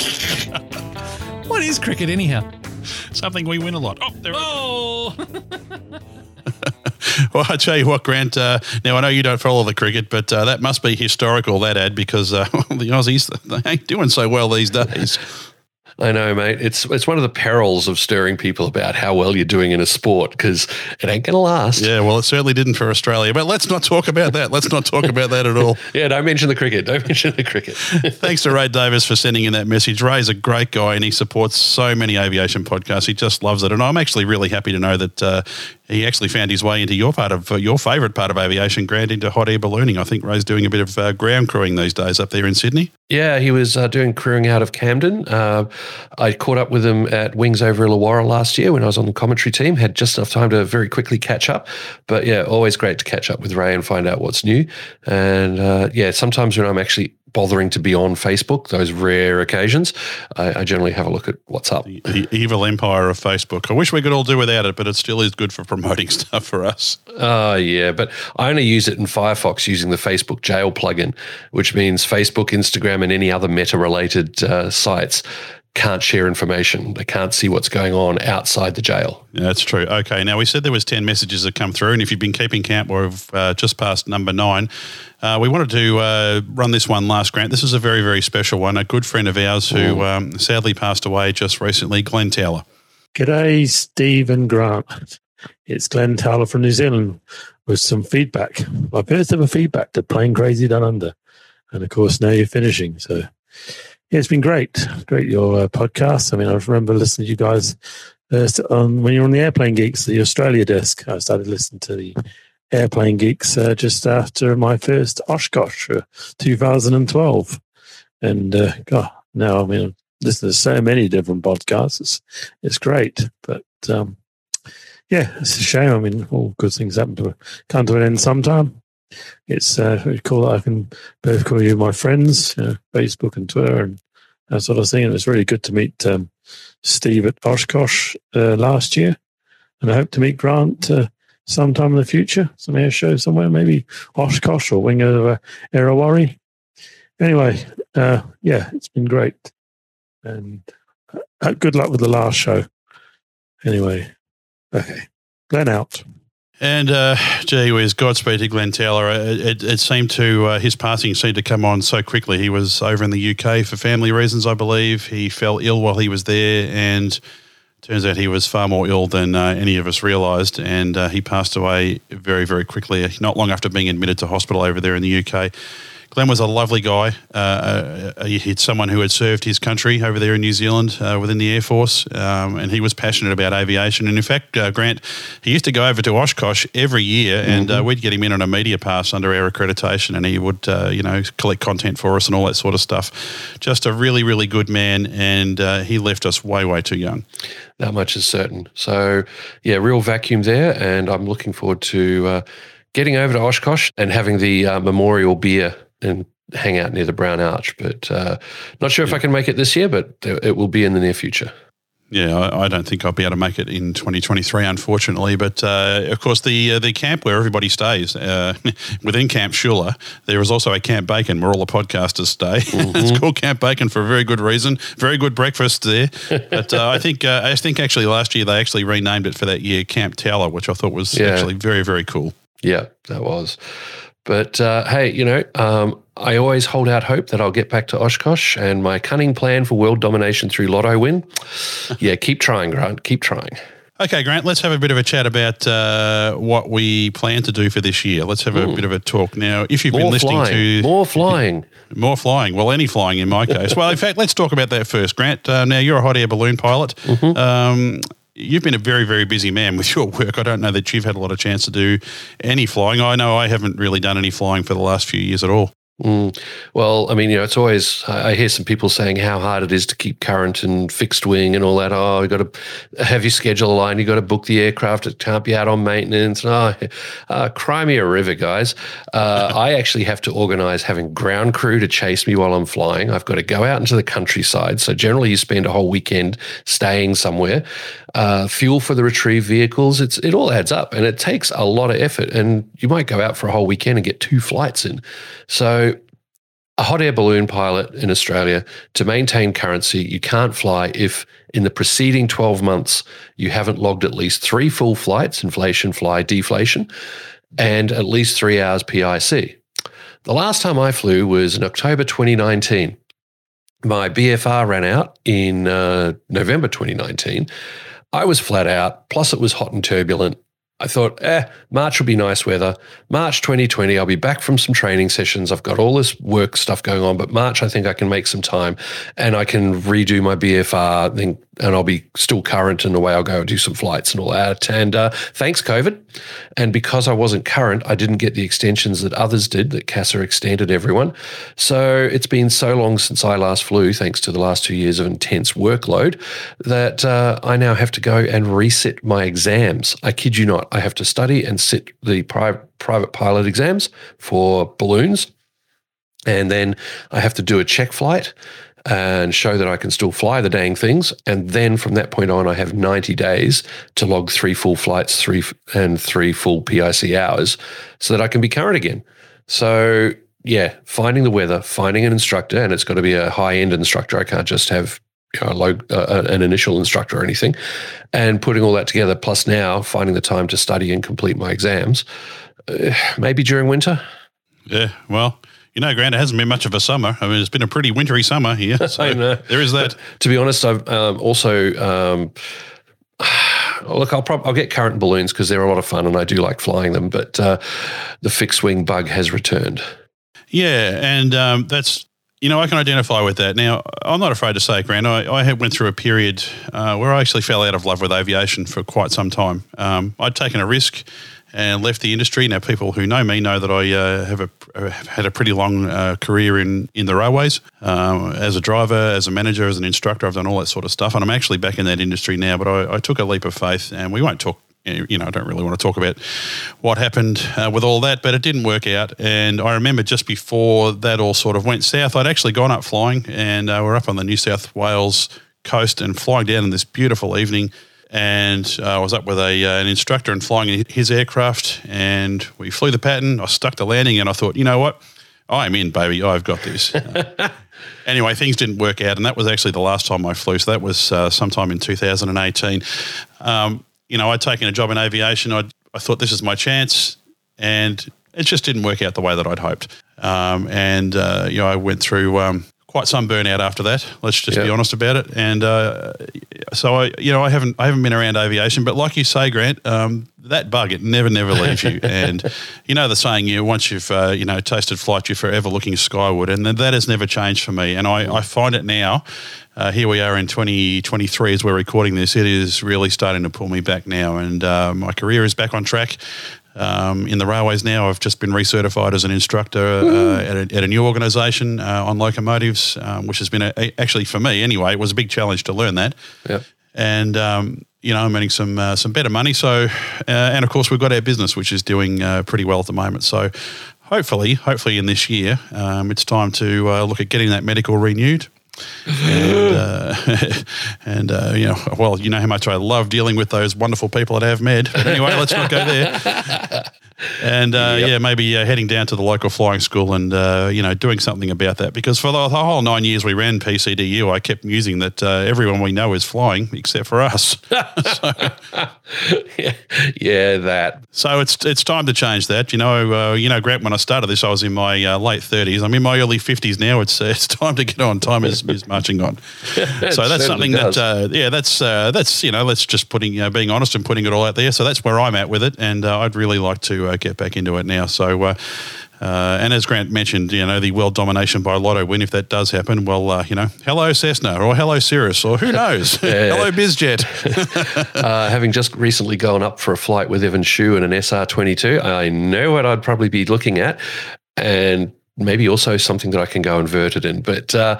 What is cricket, anyhow? Something we win a lot. Oh, there Oh! Well, I tell you what, Grant. Uh, now I know you don't follow the cricket, but uh, that must be historical that ad because uh, the Aussies they ain't doing so well these days. I know, mate. It's it's one of the perils of stirring people about how well you're doing in a sport because it ain't going to last. Yeah, well, it certainly didn't for Australia. But let's not talk about that. Let's not talk about that at all. yeah, don't mention the cricket. Don't mention the cricket. Thanks to Ray Davis for sending in that message. Ray's a great guy and he supports so many aviation podcasts. He just loves it, and I'm actually really happy to know that uh, he actually found his way into your part of uh, your favourite part of aviation, Grant, into hot air ballooning. I think Ray's doing a bit of uh, ground crewing these days up there in Sydney. Yeah, he was uh, doing crewing out of Camden. Uh, I caught up with him at Wings over Illawarra last year when I was on the commentary team. Had just enough time to very quickly catch up. But yeah, always great to catch up with Ray and find out what's new. And uh, yeah, sometimes when I'm actually bothering to be on Facebook, those rare occasions, I, I generally have a look at what's up. The, the evil empire of Facebook. I wish we could all do without it, but it still is good for promoting stuff for us. Oh, yeah. But I only use it in Firefox using the Facebook jail plugin, which means Facebook, Instagram, and any other meta related uh, sites can't share information. They can't see what's going on outside the jail. Yeah, that's true. Okay, now we said there was 10 messages that come through, and if you've been keeping count, we're uh, just past number nine. Uh, we wanted to uh, run this one last, Grant. This is a very, very special one. A good friend of ours who um, sadly passed away just recently, Glenn Taylor. G'day, Steve and Grant. It's Glenn Taylor from New Zealand with some feedback. My first ever feedback to Plane Crazy Down Under. And of course, now you're finishing. So, yeah, it's been great. Great, your uh, podcast. I mean, I remember listening to you guys uh, on, when you were on the Airplane Geeks, the Australia desk. I started listening to the Airplane Geeks uh, just after my first Oshkosh, uh, 2012. And uh, God, now I mean, I'm listening to so many different podcasts. It's, it's great. But um, yeah, it's a shame. I mean, all good things happen to come to an end sometime. It's uh, call it, I can both call you my friends, you know, Facebook and Twitter and that sort of thing. And it's really good to meet um, Steve at Oshkosh uh, last year. And I hope to meet Grant uh, sometime in the future, some air show somewhere, maybe Oshkosh or Wing of uh, Arawari. Anyway, uh, yeah, it's been great. And uh, good luck with the last show. Anyway, okay. Glenn out. And uh, gee whiz, Godspeed to Glenn Taylor. It, it, it seemed to, uh, his passing seemed to come on so quickly. He was over in the UK for family reasons, I believe. He fell ill while he was there, and turns out he was far more ill than uh, any of us realised. And uh, he passed away very, very quickly, not long after being admitted to hospital over there in the UK. Glenn was a lovely guy. Uh, uh, he's someone who had served his country over there in New Zealand uh, within the Air Force, um, and he was passionate about aviation. And in fact, uh, Grant, he used to go over to Oshkosh every year, and uh, Mm-hmm. we'd get him in on a media pass under our accreditation, and he would, uh, you know, collect content for us and all that sort of stuff. Just a really, really good man, and he left us way, way too young. That much is certain. So, yeah, real vacuum there. And I'm looking forward to uh, getting over to Oshkosh and having the uh, memorial beer and hang out near the Brown Arch. But uh, not sure if I can make it this year, but it will be in the near future. Yeah, I, I don't think I'll be able to make it in 2023, unfortunately. But uh, of course, the uh, the camp where everybody stays uh, within Camp Scholler, there is also a Camp Bacon where all the podcasters stay. it's called Camp Bacon for a very good reason. Very good breakfast there. But uh, I think uh, I think actually last year they actually renamed it for that year Camp Tower, which I thought was Yeah. actually very very cool. Yeah, that was. But uh, hey, you know, um, I always hold out hope that I'll get back to Oshkosh and my cunning plan for world domination through lotto win. yeah, keep trying, Grant. Keep trying. Okay, Grant, let's have a bit of a chat about uh, what we plan to do for this year. Let's have a Ooh. bit of a talk now. If you've been More listening flying. to More flying. more flying, well, any flying in my case. well, in fact, let's talk about that first, Grant. Uh, now, you're a hot air balloon pilot. Mm-hmm. Um, you've been a very, very busy man with your work. I don't know that you've had a lot of chance to do any flying. I know I haven't really done any flying for the last few years at all. Mm. Well, I mean, you know, it's always, I hear some people saying how hard it is to keep current and fixed wing and all that. Oh, you got to have your schedule aligned. You got to book the aircraft. It can't be out on maintenance. Oh, uh, cry me a river, guys. Uh, I actually have to organize having ground crew to chase me while I'm flying. I've got to go out into the countryside. So generally, you spend a whole weekend staying somewhere. Uh, fuel for the retrieve vehicles. It's it all adds up, and it takes a lot of effort. And you might go out for a whole weekend and get two flights in. So a hot air balloon pilot in Australia to maintain currency, you can't fly if in the preceding 12 months you haven't logged at least three full flights, inflation, fly, deflation, and at least three hours PIC. The last time I flew was in October 2019. My BFR ran out in uh, November 2019. I was flat out, plus it was hot and turbulent. I thought, eh, March will be nice weather. March 2020, I'll be back from some training sessions. I've got all this work stuff going on, but March, I think I can make some time and I can redo my BFR then, and I'll be still current in the way I'll go and do some flights and all that. And uh, thanks, COVID. And because I wasn't current, I didn't get the extensions that others did, that CASA extended everyone. So it's been so long since I last flew, thanks to the last two years of intense workload, that uh, I now have to go and reset my exams. I kid you not. I have to study and sit the pri- private pilot exams for balloons. And then I have to do a check flight and show that I can still fly the dang things. And then from that point on, I have 90 days to log three full flights, three and three full PIC hours so that I can be current again. So yeah, finding the weather, finding an instructor, and it's got to be a high end instructor. I can't just have you know, low, uh, an initial instructor or anything, and putting all that together. Plus now finding the time to study and complete my exams, uh, maybe during winter. Yeah, well, you know, Grant, it hasn't been much of a summer. I mean, it's been a pretty wintry summer here. So I know. there is that. But to be honest, I've um, also. Um, Look, I'll probably I'll get current balloons because they're a lot of fun and I do like flying them. But uh, the fixed wing bug has returned. Yeah, and um, that's you know I can identify with that. Now I'm not afraid to say, Grant, I, I had went through a period uh, where I actually fell out of love with aviation for quite some time. Um, I'd taken a risk and left the industry. Now people who know me know that I uh, have, a, have had a pretty long uh, career in in the railways um, as a driver, as a manager, as an instructor. I've done all that sort of stuff, and I'm actually back in that industry now. But I, I took a leap of faith, and we won't talk you know, I don't really want to talk about what happened uh, with all that, but it didn't work out. And I remember just before that all sort of went south, I'd actually gone up flying, and uh, we're up on the New South Wales coast and flying down in this beautiful evening. And uh, I was up with a uh, an instructor and flying in his aircraft, and we flew the pattern. I stuck the landing, and I thought, you know what, I'm in, baby. I've got this. anyway, things didn't work out, and that was actually the last time I flew. So that was uh, sometime in 2018. Um, you know, I'd taken a job in aviation. i I thought this is my chance, and it just didn't work out the way that I'd hoped. Um, and uh, you know, I went through um, quite some burnout after that. Let's just be honest about it. And uh, so I, you know, I haven't I haven't been around aviation, but like you say, Grant, um, that bug it never never leaves you. and you know the saying, you once you've uh, you know tasted flight, you're forever looking skyward, and that has never changed for me. And I, I find it now. Uh, here we are in 2023 as we're recording this. It is really starting to pull me back now, and uh, my career is back on track. Um, in the railways now, I've just been recertified as an instructor uh, at, a, at, a, new organisation uh, on locomotives, um, which has been a, a, actually for me anyway. It was a big challenge to learn that. Yep. And um, you know, I'm earning some uh, some better money. So, uh, and of course, we've got our business, which is doing uh, pretty well at the moment. So, hopefully, hopefully in this year, um, it's time to uh, look at getting that medical renewed and uh, and uh, you know, well, you know how much I love dealing with those wonderful people at AvMed. But anyway, let's not go there. And uh, yep. yeah, maybe uh, heading down to the local flying school and uh, you know doing something about that because for the, whole nine years we ran PCDU, I kept musing that uh, everyone we know is flying except for us. so, yeah, yeah, that. So it's it's time to change that. You know, you know, Grant. When I started this, I was in my late thirties. I'm in my early fifties now. It's it's time to get on. Time is, is marching on. so that's something does. that yeah, that's that's you know, let's just putting being honest and putting it all out there. So that's where I'm at with it, and I'd really like to get back into it now. So, uh, uh, and as Grant mentioned, you know, the world domination by Lotto win, if that does happen, well, uh, you know, hello Cessna or hello Cirrus or who knows? hello BizJet. uh, having just recently gone up for a flight with Evan Shu in an SR22, I know what I'd probably be looking at. And maybe also something that I can go inverted in. But uh,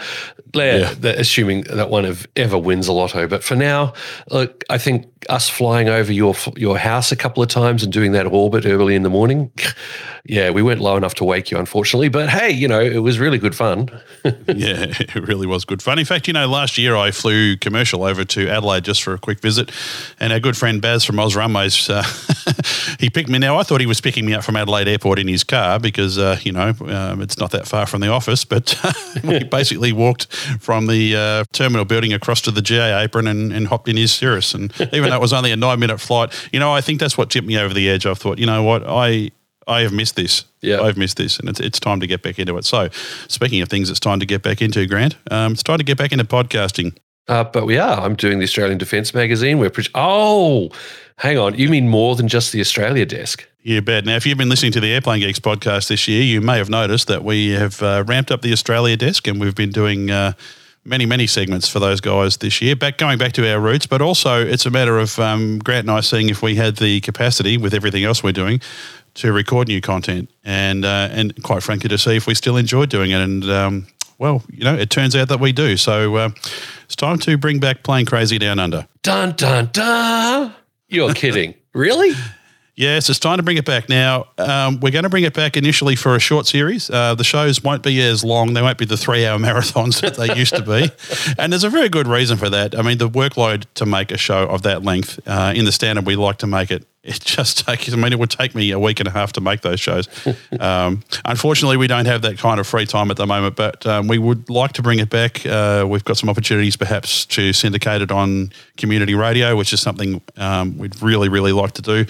yeah, yeah. assuming that one of ever wins a lotto. But for now, look, I think us flying over your your house a couple of times and doing that orbit early in the morning, yeah, we weren't low enough to wake you, unfortunately. But hey, you know, it was really good fun. yeah, it really was good fun. In fact, you know, last year I flew commercial over to Adelaide just for a quick visit, and our good friend Baz from OzRunways, uh, he picked me. Now I thought he was picking me up from Adelaide Airport in his car because uh, you know um, it's not that far from the office, but we basically walked from the uh, terminal building across to the GA apron and, and hopped in his Cirrus, and even though it was only a nine minute flight, you know, I think that's what tipped me over the edge. I thought, you know what, I I have missed this. Yeah, I've missed this, and it's it's time to get back into it. So, speaking of things, it's time to get back into Grant. Um, it's time to get back into podcasting. Uh, but we are. I'm doing the Australian Defence Magazine. We're pre- oh, hang on. You mean more than just the Australia desk? Yeah, bad. Now, if you've been listening to the Airplane Geeks podcast this year, you may have noticed that we have uh, ramped up the Australia desk, and we've been doing. Uh, many, many segments for those guys this year. Back going back to our roots, but also it's a matter of um, Grant and I seeing if we had the capacity with everything else we're doing to record new content, and uh, and quite frankly to see if we still enjoy doing it. And um, well, you know, it turns out that we do. So uh, it's time to bring back plane crazy down under. Dun dun dun! You're kidding, really? Yes, it's time to bring it back. Now, um, we're going to bring it back initially for a short series. Uh, the shows won't be as long. They won't be the three hour marathons that they used to be. And there's a very good reason for that. I mean, the workload to make a show of that length uh, in the standard we like to make it, it just takes, I mean, it would take me a week and a half to make those shows. um, unfortunately, we don't have that kind of free time at the moment, but um, we would like to bring it back. Uh, we've got some opportunities perhaps to syndicate it on community radio, which is something um, we'd really, really like to do.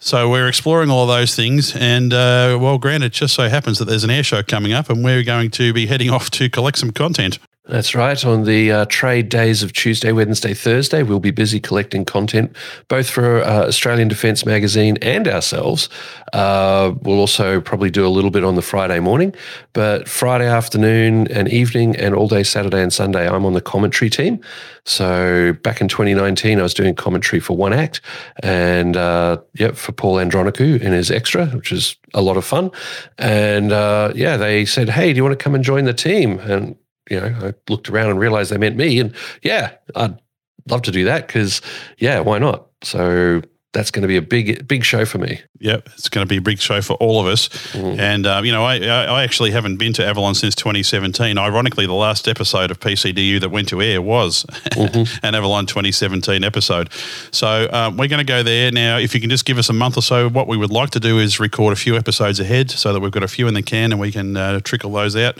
So we're exploring all those things, and uh, well, granted, it just so happens that there's an air show coming up, and we're going to be heading off to collect some content. That's right. On the uh, trade days of Tuesday, Wednesday, Thursday, we'll be busy collecting content, both for uh, Australian Defence Magazine and ourselves. Uh, we'll also probably do a little bit on the Friday morning, but Friday afternoon and evening, and all day Saturday and Sunday, I'm on the commentary team. So back in 2019, I was doing commentary for One Act, and uh, yep, for Paul Andronikou in his extra, which is a lot of fun. And uh, yeah, they said, "Hey, do you want to come and join the team?" And you know, I looked around and realized they meant me. And yeah, I'd love to do that because, yeah, why not? So that's going to be a big, big show for me. Yep, it's going to be a big show for all of us. Mm. And, uh, you know, I, I actually haven't been to Avalon since 2017. Ironically, the last episode of PCDU that went to air was Mm-hmm. an Avalon 2017 episode. So um, we're going to go there. Now, if you can just give us a month or so, what we would like to do is record a few episodes ahead so that we've got a few in the can and we can uh, trickle those out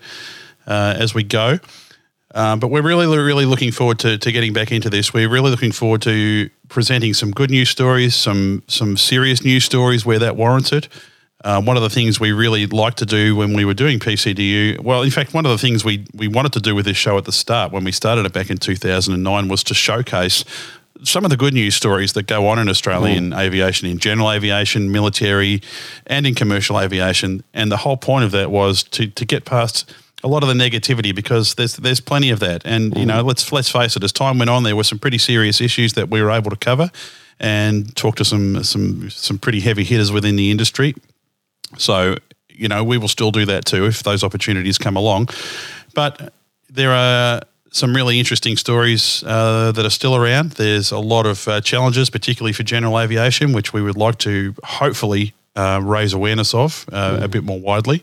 uh, as we go. Um, but we're really, really looking forward to, to getting back into this. We're really looking forward to presenting some good news stories, some some serious news stories where that warrants it. Uh, one of the things we really liked to do when we were doing PCDU, well, in fact, one of the things we, we wanted to do with this show at the start when we started it back in 2009 was to showcase some of the good news stories that go on in Australian aviation, in general aviation, military, and in commercial aviation. And the whole point of that was to, to get past a lot of the negativity because there's there's plenty of that. And you know, let's let's face it, as time went on, there were some pretty serious issues that we were able to cover and talk to some some some pretty heavy hitters within the industry. So, you know, we will still do that too if those opportunities come along. But there are some really interesting stories uh, that are still around. There's a lot of uh, challenges, particularly for general aviation, which we would like to hopefully uh, raise awareness of uh, a bit more widely.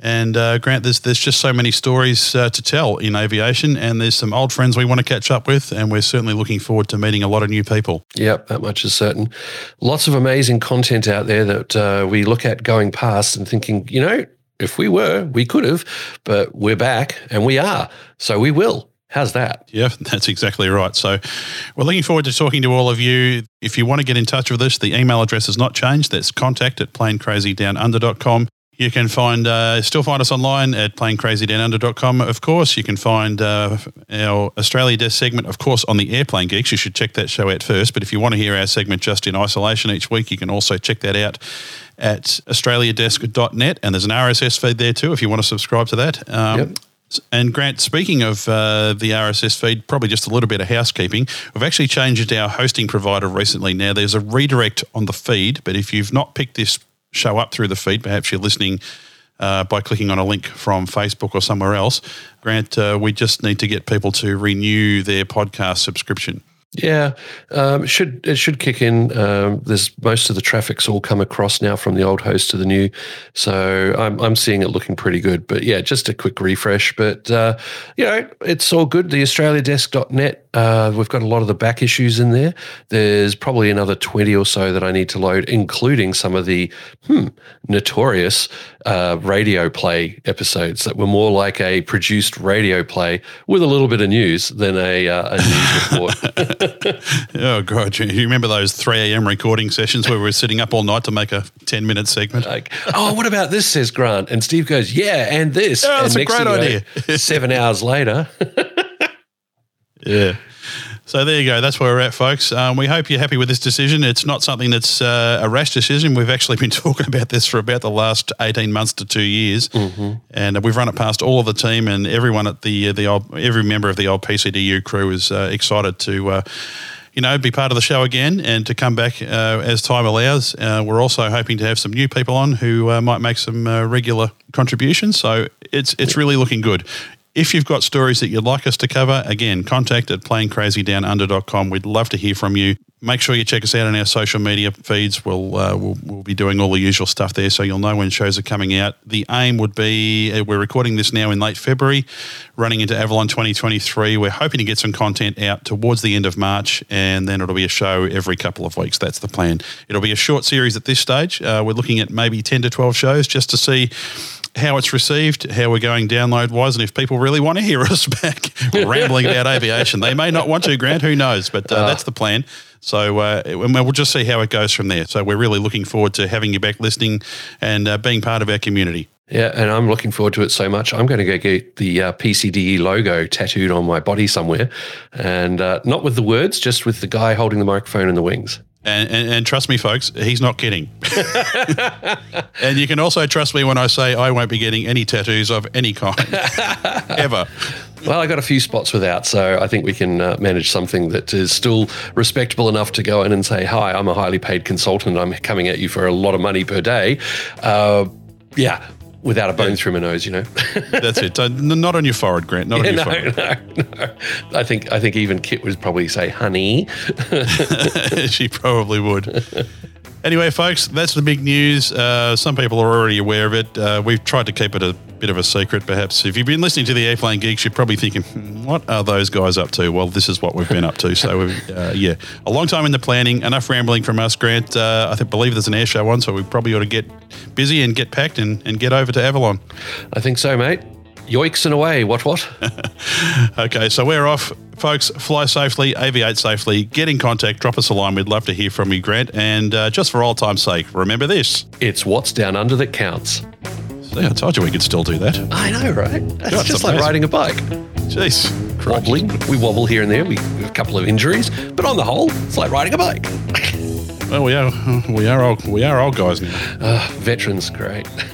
And uh, Grant, there's there's just so many stories uh, to tell in aviation, and there's some old friends we want to catch up with, and we're certainly looking forward to meeting a lot of new people. Yep, that much is certain. Lots of amazing content out there that uh, we look at going past and thinking, you know, if we were, we could have, but we're back and we are. So we will. How's that? Yeah, that's exactly right. So we're looking forward to talking to all of you. If you want to get in touch with us, the email address has not changed. That's contact at planecrazydownunder.com. You can find uh, still find us online at planecrazydownunder.com. Of course, you can find uh, our Australia Desk segment, of course, on the Airplane Geeks. You should check that show out first. But if you want to hear our segment just in isolation each week, you can also check that out at australiadesk.net. And there's an RSS feed there too if you want to subscribe to that. Um, And Grant, speaking of uh, the RSS feed, probably just a little bit of housekeeping. We've actually changed our hosting provider recently. Now there's a redirect on the feed, but if you've not picked this show up through the feed, perhaps you're listening uh, by clicking on a link from Facebook or somewhere else. Grant, uh, we just need to get people to renew their podcast subscription. Yeah, um, it should it should kick in. Um, there's most of the traffic's all come across now from the old host to the new, so I'm I'm seeing it looking pretty good. But yeah, just a quick refresh. But uh, you know, it's all good. The AustraliaDesk.net, uh, we've got a lot of the back issues in there. There's probably another twenty or so that I need to load, including some of the hmm, notorious uh, radio play episodes that were more like a produced radio play with a little bit of news than a, uh, a news report. oh God, you you remember those 3 a.m. recording sessions where we were sitting up all night to make a 10 minute segment? Like, oh, what about this? Says Grant, and Steve goes, yeah, and this. Oh, that's and a great idea. know, seven hours later, Yeah. So there you go. That's where we're at, folks. Um, we hope you're happy with this decision. It's not something that's uh, a rash decision. We've actually been talking about this for about the last 18 months to two years, and we've run it past all of the team and everyone at the the old, every member of the old PCDU crew is uh, excited to. Uh, you know, be part of the show again and to come back uh, as time allows. Uh, we're also hoping to have some new people on who uh, might make some uh, regular contributions. So it's it's really looking good. If you've got stories that you'd like us to cover, again, contact at planecrazydownunder.com. We'd love to hear from you. Make sure you check us out on our social media feeds. We'll, uh, we'll we'll be doing all the usual stuff there, so you'll know when shows are coming out. The aim would be uh, we're recording this now in late February, running into Avalon 2023. We're hoping to get some content out towards the end of March, and then it'll be a show every couple of weeks. That's the plan. It'll be a short series at this stage. Uh, we're looking at maybe 10 to 12 shows just to see how it's received, how we're going download wise, and if people really want to hear us back rambling about aviation. They may not want to, Grant, who knows? But uh, that's the plan. So uh, we'll just see how it goes from there. So we're really looking forward to having you back listening and uh, being part of our community. Yeah, and I'm looking forward to it so much. I'm going to go get the uh, PCDU logo tattooed on my body somewhere, and uh, not with the words, just with the guy holding the microphone and the wings. And, and, and, trust me, folks, he's not kidding. and you can also trust me when I say I won't be getting any tattoos of any kind ever. Well, I got a few spots without, so I think we can uh, manage something that is still respectable enough to go in and say, "Hi, I'm a highly paid consultant. I'm coming at you for a lot of money per day." Uh, yeah, without a bone yeah. through my nose, you know. That's it. Uh, not on your forehead, Grant. Not yeah, on your no, forehead. No, no. I think I think even Kit would probably say, "Honey." she probably would. Anyway, folks, that's the big news. Uh, some people are already aware of it. Uh, we've tried to keep it a bit of a secret, perhaps. If you've been listening to the Airplane Geeks, you're probably thinking, hmm, what are those guys up to? Well, this is what we've been up to. So, uh, yeah, a long time in the planning. Enough rambling from us, Grant. Uh, I think, believe there's an air show on, so we probably ought to get busy and get packed and, and get over to Avalon. I think so, mate. Yoicks and away. What, what? okay, so we're off. Folks, fly safely, aviate safely, get in contact, drop us a line. We'd love to hear from you, Grant. And uh, just for old time's sake, remember this it's what's down under that counts. See, I told you we could still do that. I know, right? It's God, just like riding a bike. Jeez. Wobbling. We wobble here and there. We have a couple of injuries, but on the whole, it's like riding a bike. well, we are we are old we are old guys now. Uh, veterans, great.